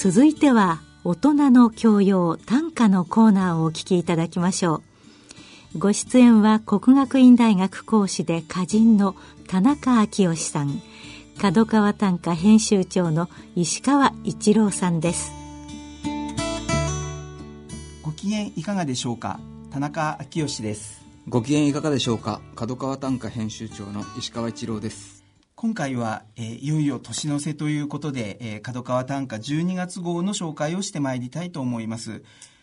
続いては大人の教養短歌のコーナーをお聞きいただきましょう。ご出演は国学院大学講師で歌人の田中昭義さん。角川短歌編集長の石川一郎さんです。ご機嫌いかがでしょうか？田中昭義です。ご機嫌いかがでしょうか？角川短歌編集長の石川一郎です今回は、えー、いよいよ年の瀬ということで、えー、角川短歌12月号の紹介をしてまいりたいと思います。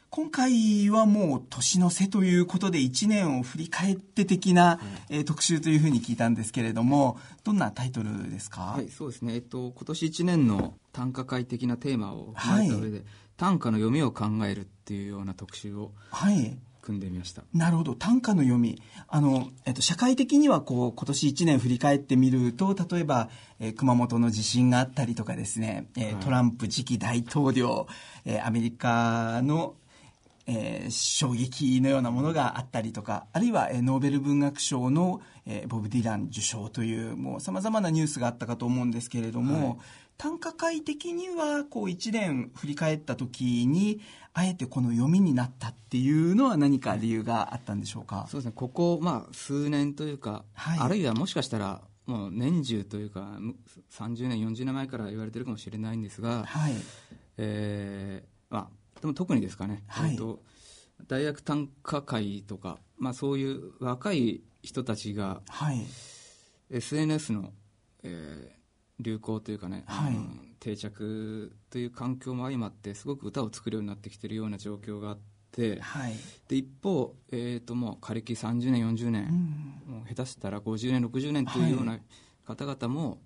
今回はもう年の瀬ということで1年を振り返って的な、うん、えー、特集というふうに聞いたんですけれどもどんなタイトルですか？はいそうですね。えっと今年1年の短歌会的なテーマを踏まえた上で、はい、短歌の読みを考えるっていうような特集をはい組んでみました。なるほど。短歌の読み。あの、えっと、社会的にはこう今年1年振り返ってみると例えば、えー、熊本の地震があったりとかですね、えー、トランプ次期大統領、えー、アメリカのえー、衝撃のようなものがあったりとかあるいは、えー、ノーベル文学賞の、えー、ボブ・ディラン受賞というもうさまざまなニュースがあったかと思うんですけれども、はい、短歌会的にはこう1年振り返った時にあえてこの読みになったっていうのは何か理由があったんでしょうか？そうですね。ここ、まあ、数年というか、はい、あるいはもしかしたらもう年中というか30年40年前から言われてるかもしれないんですが、はい。えーまあ、でも特にですかね、はい、と大学短歌会とか、まあ、そういう若い人たちが、はい、SNS の、えー、流行というかね、はい、うん、定着という環境も相まってすごく歌を作るようになってきているような状況があって、はい、で一方、えーと、もう枯れ木30年40年、うん、もう下手したら50年60年というような方々も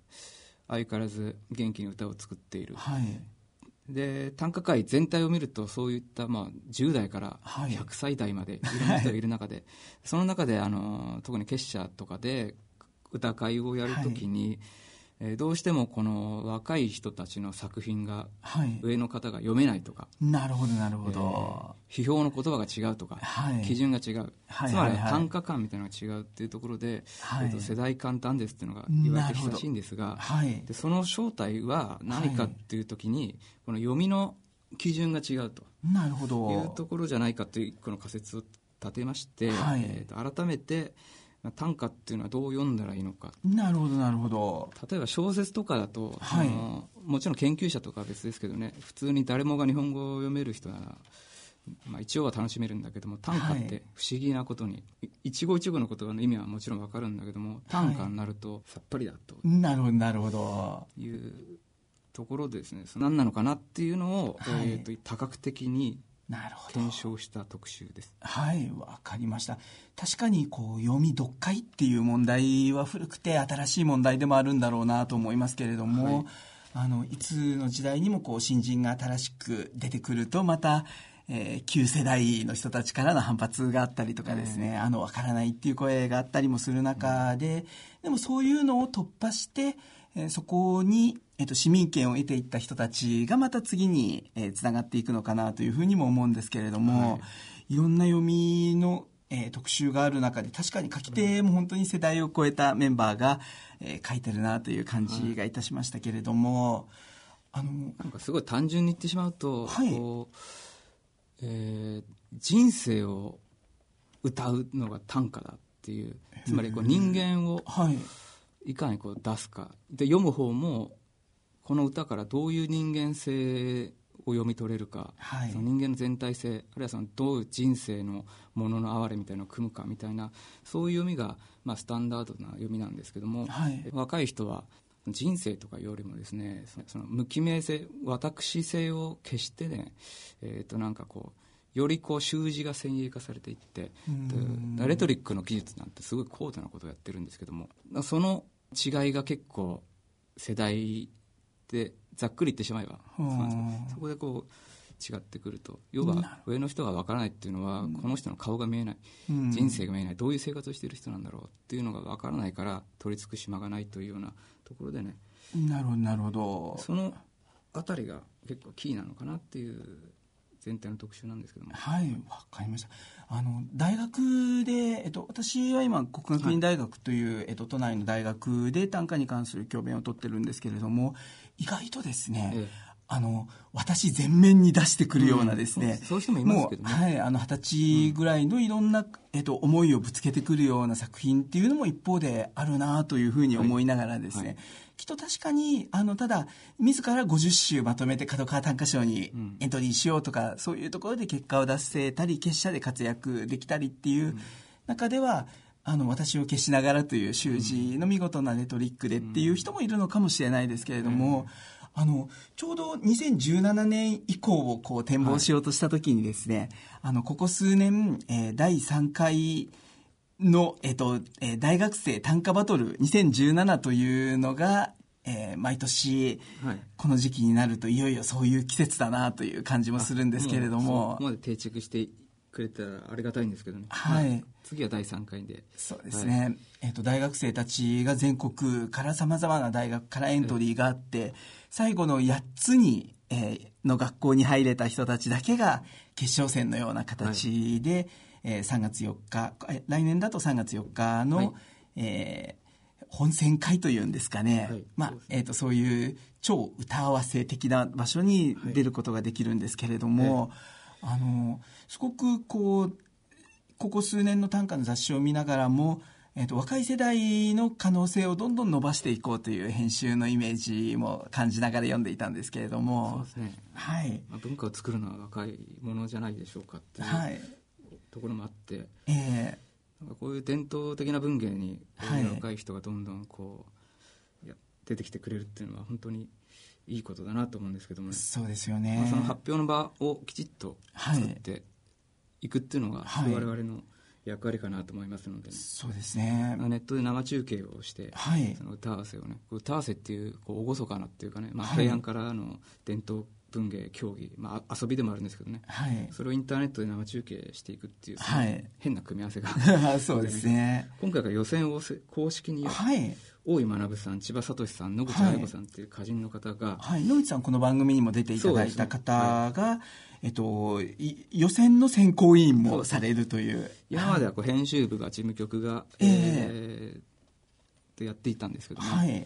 相変わらず元気に歌を作っている。はい。で短歌界全体を見るとそういった、まあ、10代から100歳代までい。ろんな人がいる中で、はい、その中であの特に結社とかで歌会をやるときに、えー、どうしてもこの若い人たちの作品が上の方が読めないとか、はい、なるほどなるほど、えー、批評の言葉が違うとか、はい、基準が違う、はい、つまり単価感みたいなのが違うっていうところで、はい、えー、と世代間短ですっていうのが言われてきたらしいんですが、はい、でその正体は何かっていう時に、この読みの基準が違うと。なるほど。いうところじゃないかというこの仮説を立てまして、えー、と改めて短歌っていうのはどう読んだらいいのか。なるほどなるほど。例えば小説とかだと、はい、もちろん研究者とかは別ですけどね普通に誰もが日本語を読める人なら、まあ、一応は楽しめるんだけども短歌って不思議なことに、はい、一語一語の言葉の意味はもちろん分かるんだけども短歌になるとさっぱりだと、なるほどなるほど。いうところでですね。何なのかなっていうのを、はい、えーと多角的になるほど。検証した特集です。はいわかりました。確かにこう読み読解っていう問題は古くて新しい問題でもあるんだろうなと思いますけれども、はい、あのいつの時代にもこう新人が新しく出てくるとまたえー、旧世代の人たちからの反発があったりとかですね、うん、あの分からないっていう声があったりもする中で、でもそういうのを突破して、えー、そこにえっと、市民権を得ていった人たちがまた次に、えー、つながっていくのかなというふうにも思うんですけれども、はい、いろんな読みの、えー、特集がある中で確かに書き手も本当に世代を超えたメンバーが、えー、書いてるなという感じがいたしましたけれども、はい、あのなんかすごい単純に言ってしまうと、はい、こうえー、人生を歌うのが短歌だっていうつまりこう人間をいかにこう出すか。で読む方もこの歌からどういう人間性を読み取れるか、はい、その人間の全体性あるいはそのどういう人生のものの哀れみたいなのを組むかみたいなそういう読みが、まあ、スタンダードな読みなんですけども、はい、若い人は人生とかよりもですねその無記名性私性を消してね、えー、となんかこうよりこう習字が先鋭化されていってレトリックの技術なんてすごい高度なことをやってるんですけどもその違いが結構世代でざっくり言ってしまえばそこでこう違ってくると要は上の人がわからないっていうのは、この人の顔が見えない、人生が見えないどういう生活をしている人なんだろうっていうのがわからないから取り付く島がないというようなところでねなるほどなるほど。その辺りが結構キーなのかなっていう全体の特集なんですけども。はいわかりました。あの大学で、えっと、私は今国学院大学という、はい、えっと、都内の大学で短歌に関する教鞭を取ってるんですけれども意外とですね、ええあの私全面に出してくるようなですね、うん、そういう人もいますけどね。はいあの二十歳ぐらいのいろんな、えっと、思いをぶつけてくるような作品っていうのも一方であるなというふうに思いながらですね、はい。はいきっと確かに、あの、ただ、自ら50首まとめて角川短歌賞にエントリーしようとか、うん、そういうところで結果を出せたり、結社で活躍できたりっていう中では、あの、私を消しながらという習字の見事なレトリックでっていう人もいるのかもしれないですけれども、あの、ちょうど2017年以降をこう展望しようとしたときにですね、はい、あの、ここ数年、えー、第3回、の、えっと、えー、大学生短歌バトル2017というのが、えー、毎年、この時期になるといよいよそういう季節だなという感じもするんですけれども。定着してくれたらありがたいんですけどね。はい。まあ、次は第3回で。そうですね。はい、えっ、ー、と、大学生たちが全国から様々な大学からエントリーがあって、最後の8つに、えー、の学校に入れた人たちだけが決勝戦のような形で、はいえー、3月4日来年だと3月4日の、はい、えー、本選会というんですかね、はい、まあえーと、そういう超歌合わせ的な場所に出ることができるんですけれども、はい、あのすごくこうここ数年の短歌の雑誌を見ながらもえーと、若い世代の可能性をどんどん伸ばしていこうという編集のイメージも感じながら読んでいたんですけれども。そうですね、はい。まあ、文化を作るのは若いものじゃないでしょうかっていう、はい、ところもあって、えー、なんかこういう伝統的な文芸に若い人がどんどんこう、や出てきてくれるっていうのは本当にいいことだなと思うんですけども、ね、そうですよね、まあ、その発表の場をきちっと作ってい。くっていうのが、はい、我々の役割かなと思いますので、ね、そうですね。ネットで生中継をして、はい、その歌合わせをね歌合わせっていうこう厳かなっていうかね、まあ、平安からの伝統文芸競技、まあ、遊びでもあるんですけどね、はい、それをインターネットで生中継していくっていう、はい、変な組み合わせが そうですね。今回が予選を公式に、はい、大井学さん千葉聡さん野口彩子さんっていう歌人の方が、はい、野口さんこの番組にも出ていただいた方が、ね、えっと、予選の選考委員もされるという。今まではこう編集部が事務局が、えー、えー、とやっていたんですけども、はい、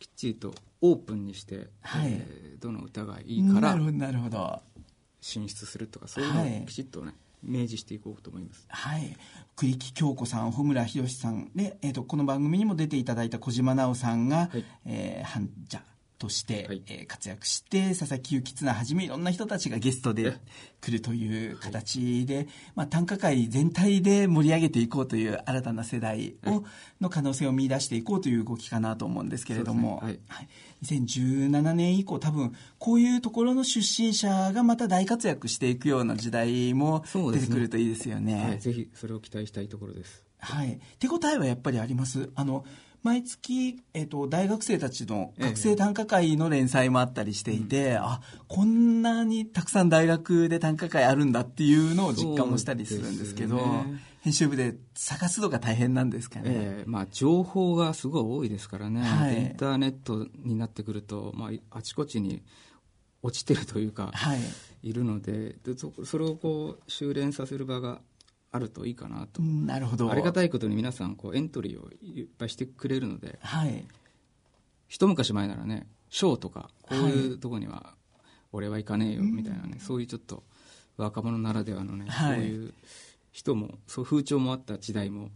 きっちりとオープンにして、はい、えー、どの歌がいいからなるほど進出するとかそういうのをきちっとね、明示していこうと思います。はい。栗木京子さん、穂村博さんで、えっ、ー、と、この番組にも出ていただいた小島奈緒さんが、はい、えー、半者として、はい、えー、活躍して佐々木幸綱はじめいろんな人たちがゲストで来るという形で、はい、まあ、短歌界全体で盛り上げていこうという新たな世代を、はい、の可能性を見出していこうという動きかなと思うんですけれども、ね、はい、2017年以降多分こういうところの出身者がまた大活躍していくような時代も出てくるといいですよね。ねぜひそれを期待したいところです。はい、手応えはやっぱりあります。あの毎月、えーと、大学生たちの学生短歌会の連載もあったりしていて、ええあこんなにたくさん大学で短歌会あるんだっていうのを実感もしたりするんですけど、ね、編集部で探すのが大変なんですかね、えまあ、情報がすごい多いですからね、はい、インターネットになってくると、まあ、あちこちに落ちてるというか、はい、いるのででそれをこう修練させる場があるといいかなと、なるほど。ありがたいことに皆さんこうエントリーをいっぱいしてくれるので、はい、一昔前ならね賞とかこういうとこには俺は行かねえよみたいなね、はい、そういうちょっと若者ならではのね、はい、そういう人もそう風潮もあった時代も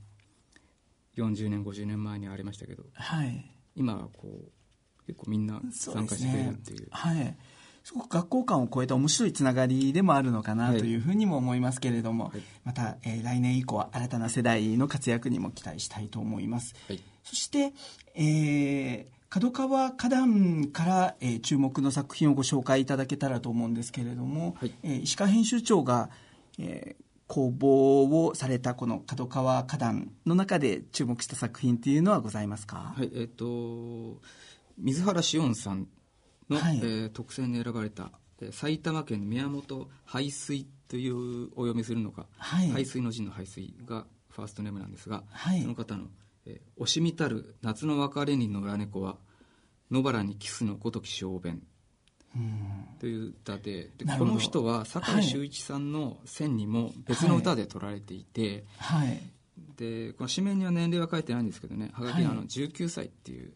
40年50年前にありましたけど、はい、今はこう結構みんな参加してくれるっていう。うね、はいすごく学校間を超えた面白いつながりでもあるのかなというふうにも思いますけれども、はい、また、えー、来年以降は新たな世代の活躍にも期待したいと思います。はい、そして、えー、角川花壇から、えー、注目の作品をご紹介いただけたらと思うんですけれども、はい、えー、石川編集長が、えー、工房をされたこの角川花壇の中で注目した作品っていうのはございますか？はい。えっ、ー、と水原紫音さんの、はい、えー、特選に選ばれた、えー、埼玉県宮本排水というお読みするのか、はい、排水の陣の排水がファーストネームなんですが、はい、その方の「えー、惜しみたる夏の別れに野良猫は野原にキスのごとき小便」という歌ででこの人は坂井秀一さんの選にも別の歌で取られていて、はい、でこの紙面には年齢は書いてないんですけどねはがきにあの19歳っていう、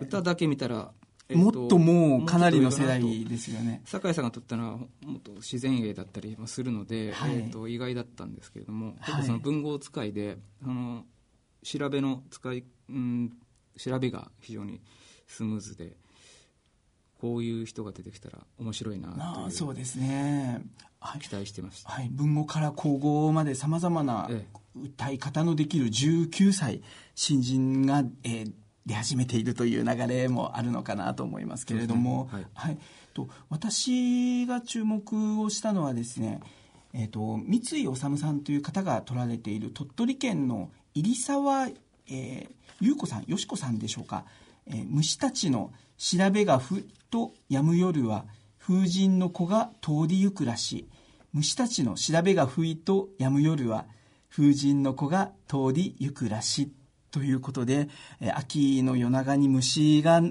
歌だけ見たらもっともうかなりの世代ですよね。酒井さんが撮ったのはもっと自然芸だったりもするので、はい、えー、と意外だったんですけれども、結構その文豪使いであの調べの使い、うん、調べが非常にスムーズでこういう人が出てきたら面白いなというそうですね。期待してました、はい、文語から皇后までさまざまな歌い方のできる19歳新人が、えー、出始めているという流れもあるのかなと思いますけれども、ね、はい、はい、と私が注目をしたのはですね、えーと、三井治さんという方が取られている鳥取県の入沢、えー、優子さんよしこさんでしょうか、えー、虫たちの調べがふっとやむ夜は風神の子が通りゆくらし虫たちの調べがふいとやむ夜は風神の子が通りゆくらしということで、秋の夜長に虫が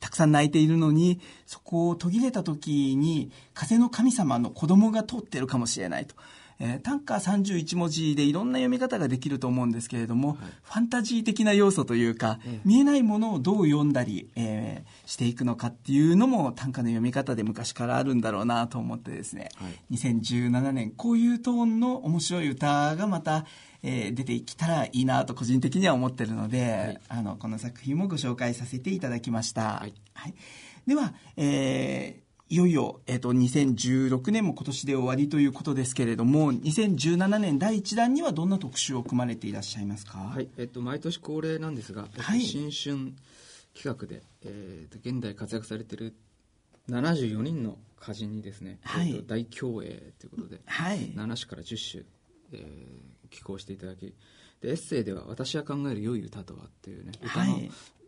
たくさん鳴いているのに、そこを途切れた時に、風の神様の子供が通ってるかもしれないと。えー、短歌31文字でいろんな読み方ができると思うんですけれども、はい、ファンタジー的な要素というか、ええ、見えないものをどう読んだり、えー、していくのかっていうのも短歌の読み方で昔からあるんだろうなと思ってですね、はい、2017年こういうトーンの面白い歌がまた、えー、出てきたらいいなと個人的には思ってるので、はい、あのこの作品もご紹介させていただきました。はい、はい、では、えーいよいよ、えっ、ー、と、2016年も今年で終わりということですけれども、2017年第1弾にはどんな特集を組まれていらっしゃいますか？はい、えっ、ー、と、毎年恒例なんですが、はい、新春企画で、えー、現代活躍されている74人の歌人にですね、はい、えー、と大競泳ということで、はい、7種から10種、えー、寄稿していただきでエッセイでは「私が考える良い歌とは」っていうね歌の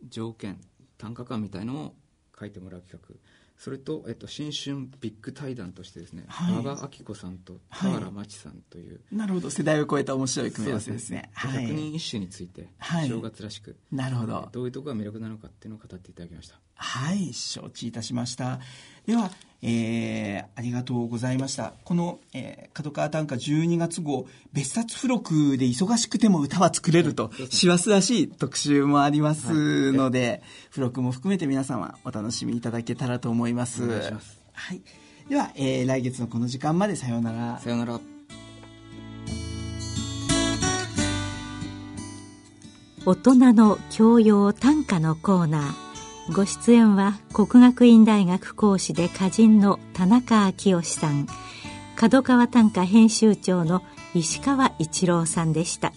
条件、短歌感みたいのを書いてもらう企画それと、えっと、新春ビッグ対談としてですね、はい、馬場明子さんと田原真知さんという、はい、なるほど。世代を超えた面白い組み合わせですね。百、ね、人一首について、はい、正月らしくなるほど。どういうところが魅力なのかっていうのを語っていただきました。はい。承知いたしました。では、えー、ありがとうございました。この、えー、角川短歌12月号、別冊付録で忙しくても歌は作れると、師走らしい特集もありますので、はい、付録も含めて皆様お楽しみいただけたらと思います。お願いします。はい。では、えー、来月のこの時間までさようなら。さようなら。大人の教養短歌のコーナー。ご出演は国学院大学講師で歌人の田中昭義さん角川短歌編集長の石川一郎さんでした。